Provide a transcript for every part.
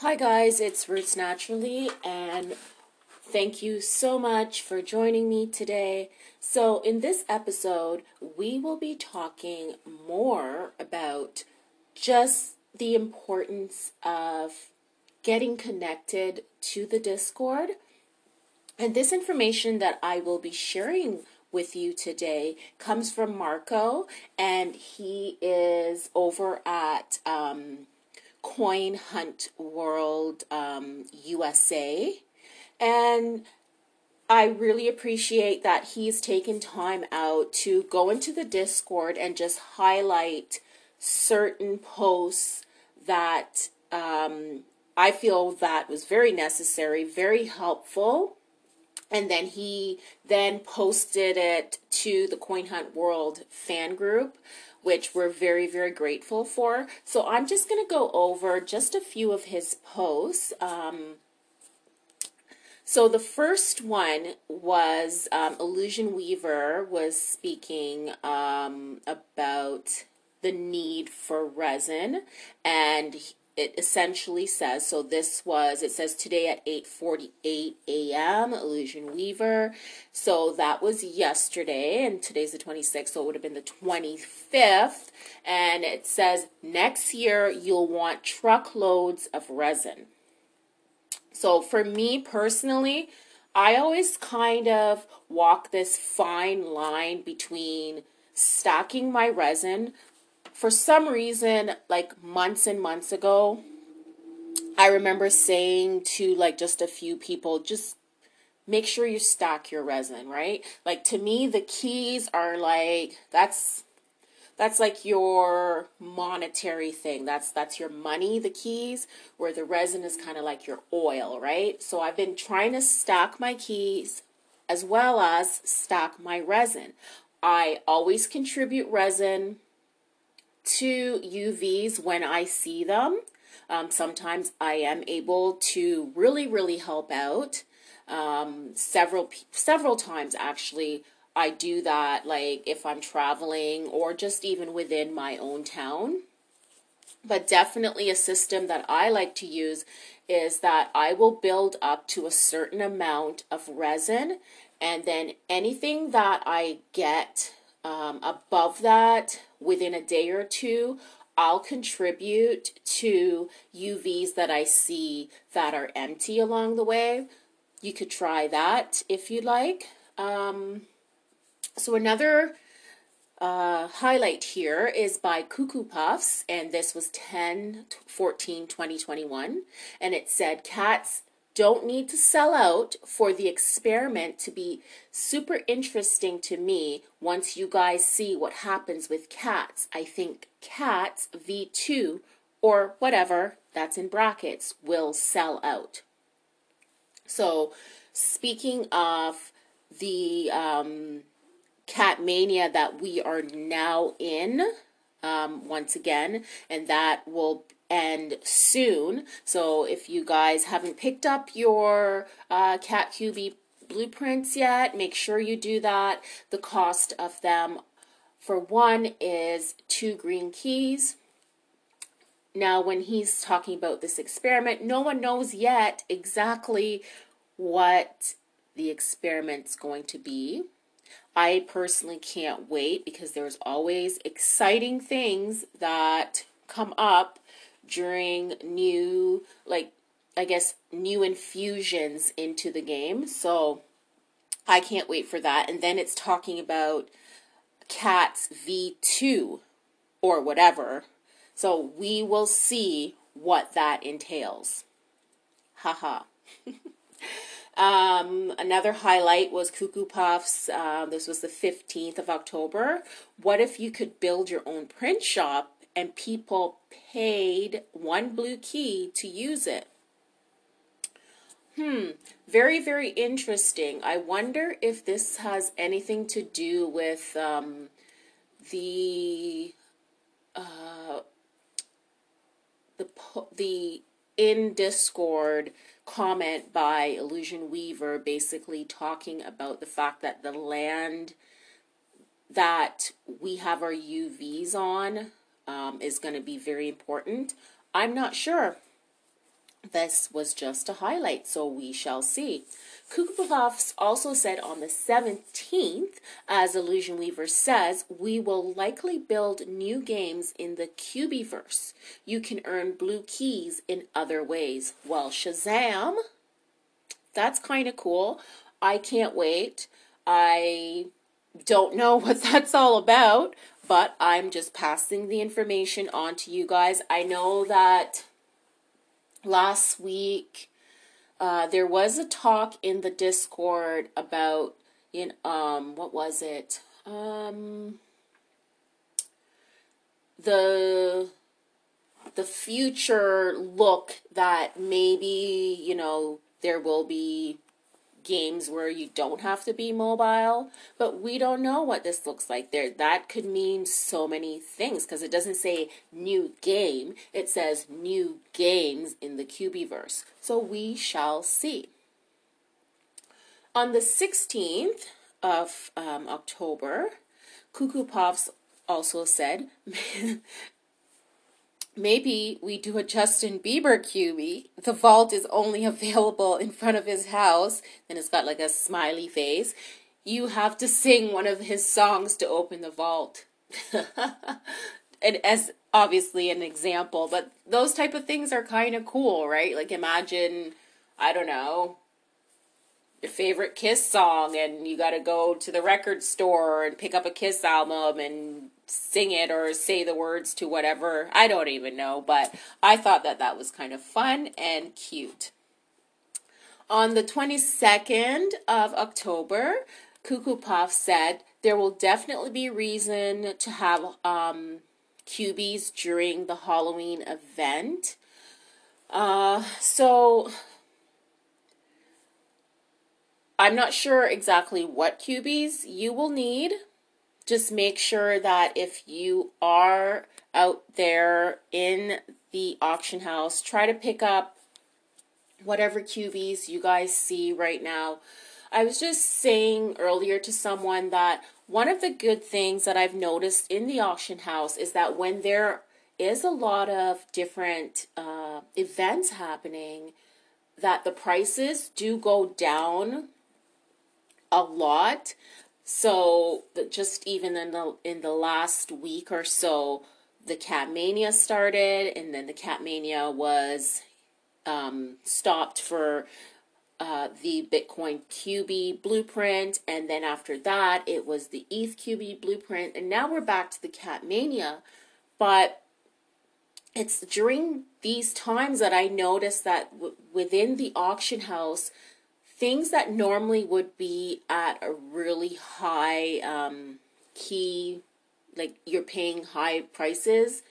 Hi, guys, it's Roots Naturally, and thank you so much for joining me today. So, in this episode, we will be talking more about just the importance of getting connected to the Discord. And this information that I will be sharing with you today comes from Marco, and he is over at um, Coin Hunt World um, USA. And I really appreciate that he's taken time out to go into the Discord and just highlight certain posts that um, I feel that was very necessary, very helpful and then he then posted it to the coin hunt world fan group which we're very very grateful for. So i'm just going to go over just a few of his posts um, so the first one was um, illusion weaver was speaking um, about the need for resin and it essentially says so this was it says today at 8:48 a.m. Illusion Weaver. So that was yesterday and today's the 26th so it would have been the 25th and it says next year you'll want truckloads of resin. So for me personally, I always kind of walk this fine line between stacking my resin for some reason, like months and months ago, I remember saying to like just a few people, just make sure you stock your resin, right? Like to me, the keys are like that's that's like your monetary thing. That's that's your money, the keys, where the resin is kind of like your oil, right? So I've been trying to stock my keys as well as stock my resin. I always contribute resin to UVs when I see them. Um, sometimes I am able to really, really help out. Um, several several times actually, I do that. Like if I'm traveling or just even within my own town. But definitely a system that I like to use is that I will build up to a certain amount of resin, and then anything that I get um, above that within a day or two, I'll contribute to UVs that I see that are empty along the way. You could try that if you like. Um, so another uh, highlight here is by Cuckoo Puffs, and this was 10 14 2021. And it said, Cats don't need to sell out for the experiment to be super interesting to me once you guys see what happens with cats. I think cats V2 or whatever that's in brackets will sell out. So, speaking of the um, cat mania that we are now in, um, once again, and that will end soon. So if you guys haven't picked up your uh, Cat cubie blueprints yet, make sure you do that. The cost of them, for one, is two green keys. Now, when he's talking about this experiment, no one knows yet exactly what the experiment's going to be. I personally can't wait because there's always exciting things that come up during new, like, I guess, new infusions into the game. So I can't wait for that. And then it's talking about Cats V2 or whatever. So we will see what that entails. Haha. um, another highlight was Cuckoo Puffs. Uh, this was the 15th of October. What if you could build your own print shop and people paid one blue key to use it. Hmm, very, very interesting. I wonder if this has anything to do with um, the uh, the the in Discord comment by Illusion Weaver, basically talking about the fact that the land that we have our UVs on um, is going to be very important. I'm not sure. this was just a highlight, so we shall see. Cuckoo also said on the 17th, as Illusion Weaver says, we will likely build new games in the Cubiverse. You can earn blue keys in other ways. Well, Shazam, that's kind of cool. I can't wait. I don't know what that's all about, but I'm just passing the information on to you guys. I know that last week uh, there was a talk in the Discord about in um what was it um the the future look that maybe you know there will be games where you don't have to be mobile, but we don't know what this looks like there. That could mean so many things because it doesn't say new game, it says new games in the Cubiverse. So we shall see. On the 16th of um, October, Cuckoo Puffs also said Maybe we do a Justin Bieber cubie. The vault is only available in front of his house, and it's got like a smiley face. You have to sing one of his songs to open the vault. and as obviously an example, but those type of things are kind of cool, right? Like imagine, I don't know, your favorite Kiss song, and you got to go to the record store and pick up a Kiss album and sing it or say the words to whatever. I don't even know, but I thought that that was kind of fun and cute. On the 22nd of October, Cuckoo Puff said there will definitely be reason to have um, cubies during the Halloween event. Uh, so I'm not sure exactly what cubies you will need just make sure that if you are out there in the auction house, try to pick up whatever cubies you guys see right now. I was just saying earlier to someone that one of the good things that I've noticed in the auction house is that when there is a lot of different uh, events happening, that the prices do go down a lot. So just even in the in the last week or so, the Cat Mania started, and then the Cat Mania was um, stopped for uh, the Bitcoin cubie blueprint, and then after that, it was the ETH cubie blueprint, and now we're back to the Cat Mania. But it's during these times that I noticed that w- within the auction house, things that normally would be at a really high um, key, like you're paying high prices,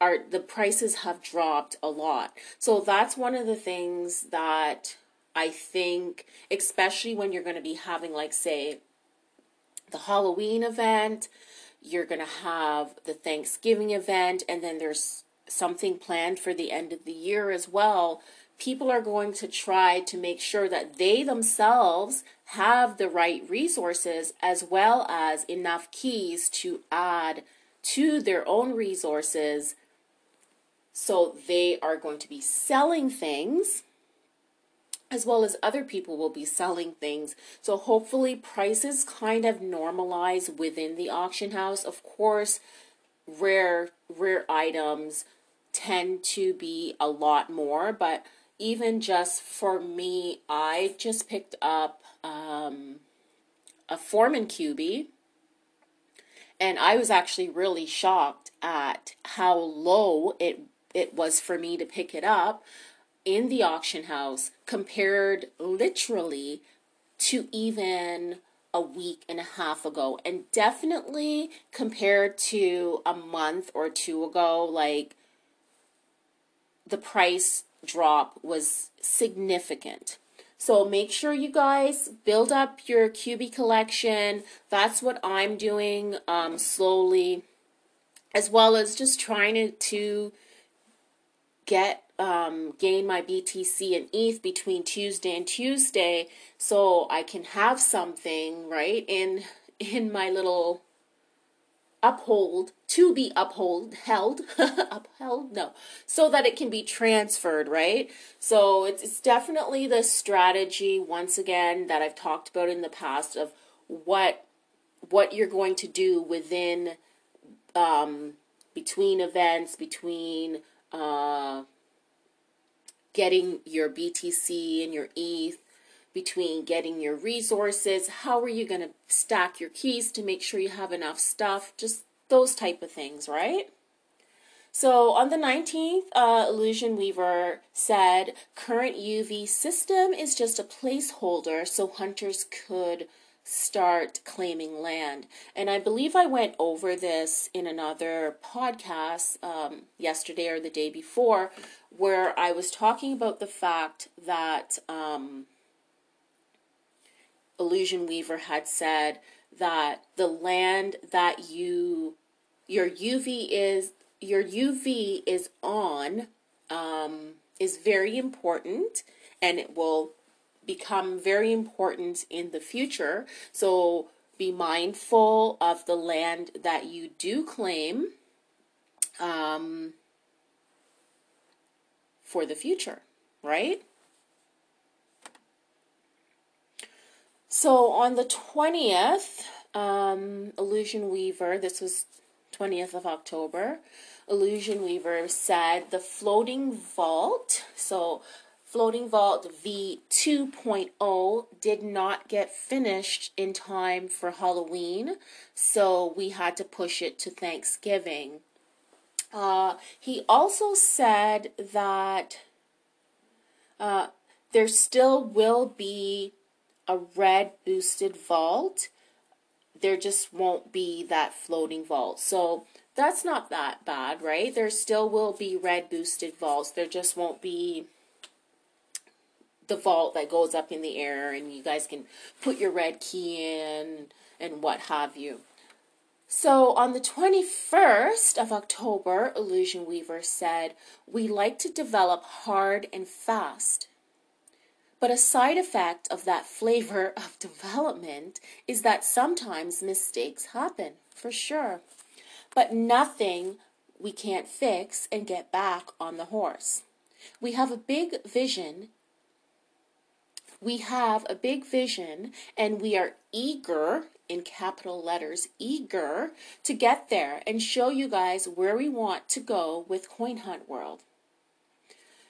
are the prices have dropped a lot. So that's one of the things that I think, especially when you're going to be having, like, say, the Halloween event, you're going to have the Thanksgiving event, and then there's something planned for the end of the year as well people are going to try to make sure that they themselves have the right resources as well as enough keys to add to their own resources. So they are going to be selling things as well as other people will be selling things. So hopefully prices kind of normalize within the auction house. Of course, rare rare items tend to be a lot more, but even just for me, I just picked up um, a Foreman cubie, and I was actually really shocked at how low it it was for me to pick it up in the auction house compared literally to even a week and a half ago and definitely compared to a month or two ago like the price drop was significant. So make sure you guys build up your cubie collection. That's what I'm doing um, slowly, as well as just trying to, to get um, gain my BTC and ETH between Tuesday and Tuesday, so I can have something right in in my little uphold to be uphold held upheld? No. So that it can be transferred right? So it's, it's definitely the strategy once again that i've talked about in the past of what what you're going to do within um, between events between uh, getting your btc and your eth between getting your resources, how are you going to stack your keys to make sure you have enough stuff, just those type of things, right? So on the 19th, uh, Illusion Weaver said current UV system is just a placeholder so hunters could start claiming land. And I believe I went over this in another podcast um, yesterday or the day before, where I was talking about the fact that. Um, Illusion Weaver had said that the land that you your UV is your UV is on um, is very important and it will become very important in the future. So be mindful of the land that you do claim um, for the future, right? So on the 20th, um, Illusion Weaver, this was 20th of October, Illusion Weaver said the floating vault, so floating vault V2.0 did not get finished in time for Halloween, so we had to push it to Thanksgiving. Uh, he also said that uh, there still will be a red boosted vault, there just won't be that floating vault. So that's not that bad, right? There still will be red boosted vaults. There just won't be the vault that goes up in the air and you guys can put your red key in and what have you. So on the 21st of October, Illusion Weaver said, We like to develop hard and fast. But a side effect of that flavor of development is that sometimes mistakes happen, for sure. But nothing we can't fix and get back on the horse. We have a big vision. We have a big vision and we are eager, in capital letters, eager to get there and show you guys where we want to go with Coin Hunt World.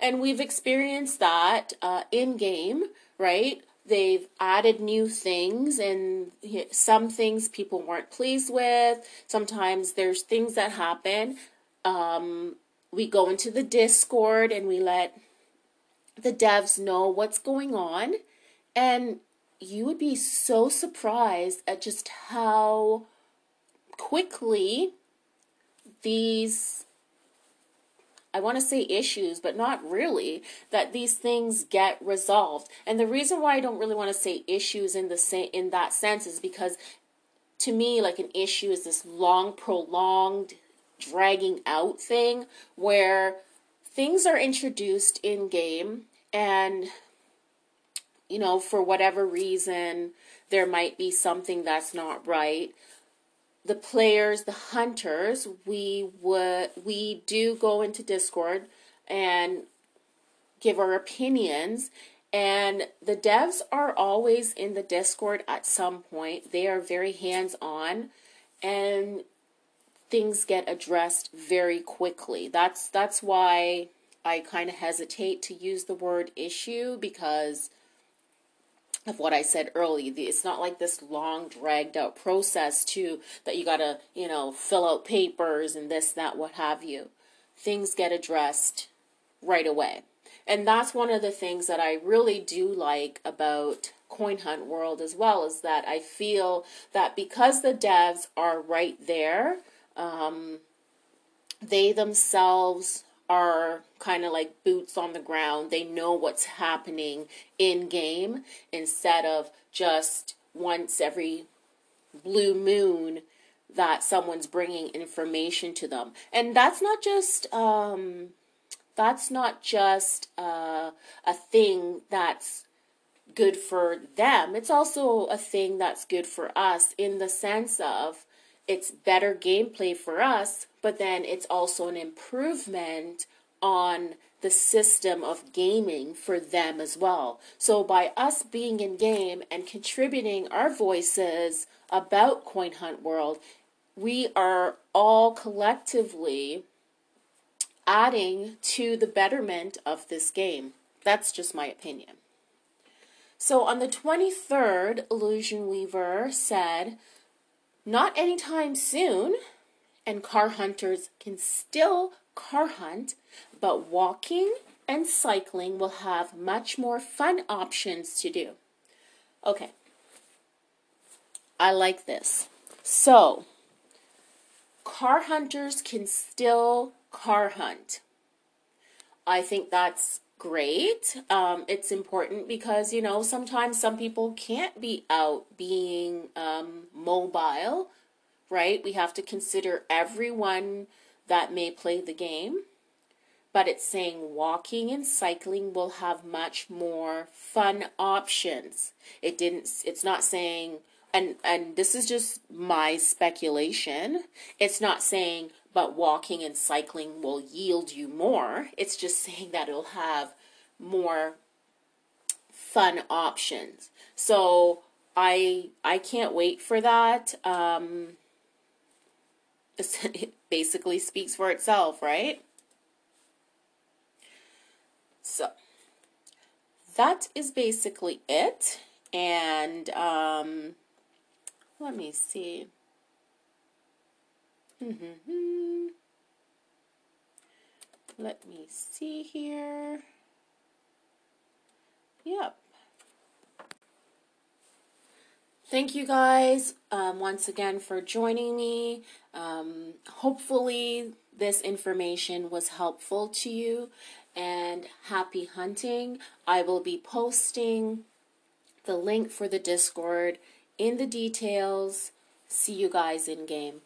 And we've experienced that uh, in game, right? They've added new things, and some things people weren't pleased with. Sometimes there's things that happen. Um, we go into the Discord and we let the devs know what's going on. And you would be so surprised at just how quickly these I want to say issues, but not really, that these things get resolved. And the reason why I don't really want to say issues in the same in that sense is because to me like an issue is this long prolonged dragging out thing where things are introduced in game and you know for whatever reason there might be something that's not right the players, the hunters, we would we do go into Discord and give our opinions and the devs are always in the Discord at some point. They are very hands-on and things get addressed very quickly. That's that's why I kind of hesitate to use the word issue because of what I said earlier. It's not like this long, dragged out process too that you gotta, you know, fill out papers and this, that, what have you. Things get addressed right away. And that's one of the things that I really do like about Coin Hunt World as well is that I feel that because the devs are right there, um, they themselves are kind of like boots on the ground. They know what's happening in game instead of just once every blue moon that someone's bringing information to them. And that's not just um, that's not just uh, a thing that's good for them. It's also a thing that's good for us in the sense of it's better gameplay for us, but then it's also an improvement on the system of gaming for them as well. So by us being in game and contributing our voices about Coin Hunt World, we are all collectively adding to the betterment of this game. That's just my opinion. So on the 23rd, Illusion Weaver said, Not anytime soon, and car hunters can still car hunt, but walking and cycling will have much more fun options to do. Okay, I like this. So, car hunters can still car hunt. I think that's great. Um, it's important because, you know, sometimes some people can't be out being um, mobile, right? We have to consider everyone that may play the game. But it's saying walking and cycling will have much more fun options. It didn't, it's not saying, and, and this is just my speculation. It's not saying but walking and cycling will yield you more. It's just saying that it'll have more fun options. So I I can't wait for that. Um, it basically speaks for itself, right? So that is basically it. And um, let me see. Let me see here. Yep. Thank you guys um, once again for joining me. Um, hopefully, this information was helpful to you and happy hunting. I will be posting the link for the Discord in the details. See you guys in game.